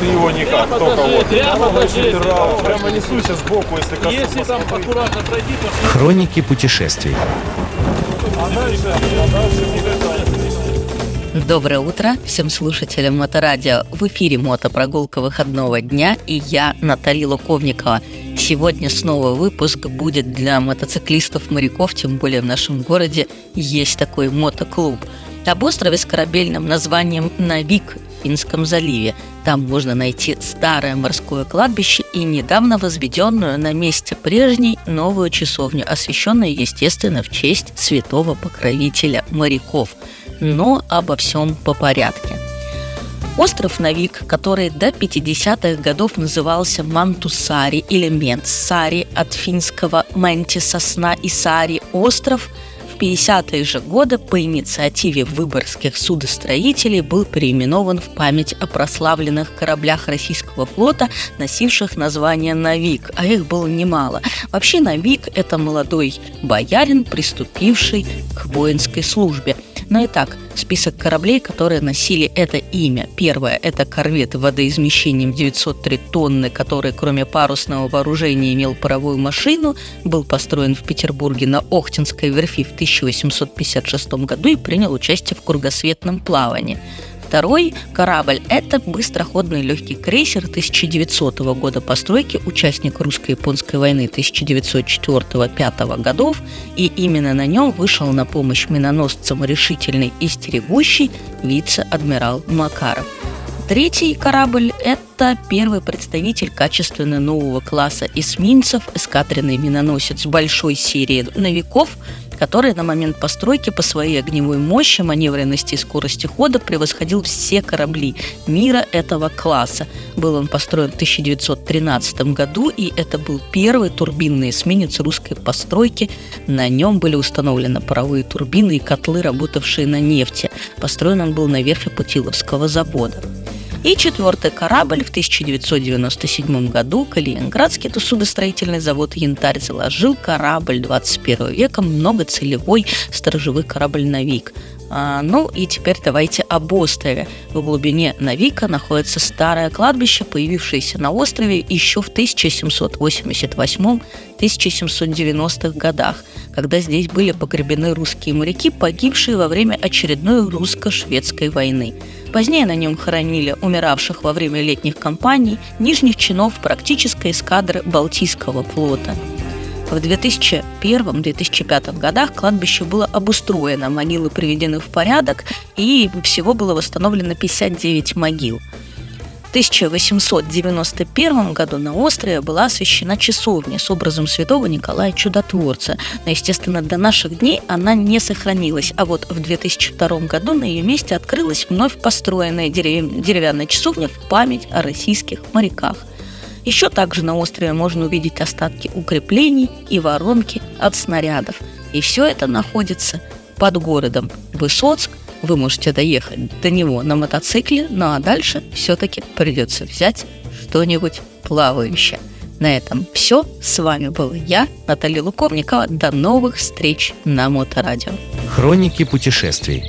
Ты его никак, только вот. прямо покажи. Прямо, прямо несуйся сбоку, если коснусь. Если там аккуратно пройти, то Хроники путешествий. А дальше, а дальше никогда. Доброе утро всем слушателям Моторадио. В эфире мотопрогулка выходного дня и я, Наталья Луковникова. Сегодня снова выпуск будет для мотоциклистов-моряков, тем более в нашем городе есть такой мотоклуб. Об острове с корабельным названием Навик Финском заливе. Там можно найти старое морское кладбище и недавно возведенную на месте прежней новую часовню, освященную, естественно, в честь святого покровителя моряков. Но обо всем по порядке. Остров Навик, который до 50-х годов назывался Мантусари или Ментсари от финского «менти» – сосна и «сари» – остров, в 50-е же годы по инициативе выборгских судостроителей был переименован в память о прославленных кораблях российского флота, носивших название «Навик», а их было немало. Вообще «Навик» – это молодой боярин, приступивший к воинской службе – но и так, список кораблей, которые носили это имя. Первое – это корвет водоизмещением 903 тонны, который, кроме парусного вооружения, имел паровую машину, был построен в Петербурге на Охтинской верфи в 1856 году и принял участие в кругосветном плавании. Второй корабль – это быстроходный легкий крейсер 1900 года постройки, участник русско-японской войны 1904-1905 годов, и именно на нем вышел на помощь миноносцам решительный и стерегущий вице-адмирал Макаров. Третий корабль – это первый представитель качественно нового класса эсминцев, эскадренный миноносец большой серии новиков – который на момент постройки по своей огневой мощи, маневренности и скорости хода превосходил все корабли мира этого класса. Был он построен в 1913 году, и это был первый турбинный эсминец русской постройки. На нем были установлены паровые турбины и котлы, работавшие на нефти. Построен он был на верфи Путиловского завода. И четвертый корабль в 1997 году Калининградский судостроительный завод «Янтарь» заложил корабль 21 века, многоцелевой сторожевой корабль «Навик». А, ну и теперь давайте об острове. В глубине Навика находится старое кладбище, появившееся на острове еще в 1788-1790-х годах, когда здесь были погребены русские моряки, погибшие во время очередной русско-шведской войны. Позднее на нем хоронили умиравших во время летних кампаний нижних чинов практической эскадры Балтийского флота. В 2001-2005 годах кладбище было обустроено, могилы приведены в порядок, и всего было восстановлено 59 могил. В 1891 году на острове была освящена часовня с образом святого Николая Чудотворца. Но, естественно, до наших дней она не сохранилась. А вот в 2002 году на ее месте открылась вновь построенная деревянная часовня в память о российских моряках – еще также на острове можно увидеть остатки укреплений и воронки от снарядов. И все это находится под городом Высоцк. Вы можете доехать до него на мотоцикле, ну а дальше все-таки придется взять что-нибудь плавающее. На этом все. С вами была я, Наталья Луковникова. До новых встреч на Моторадио. Хроники путешествий.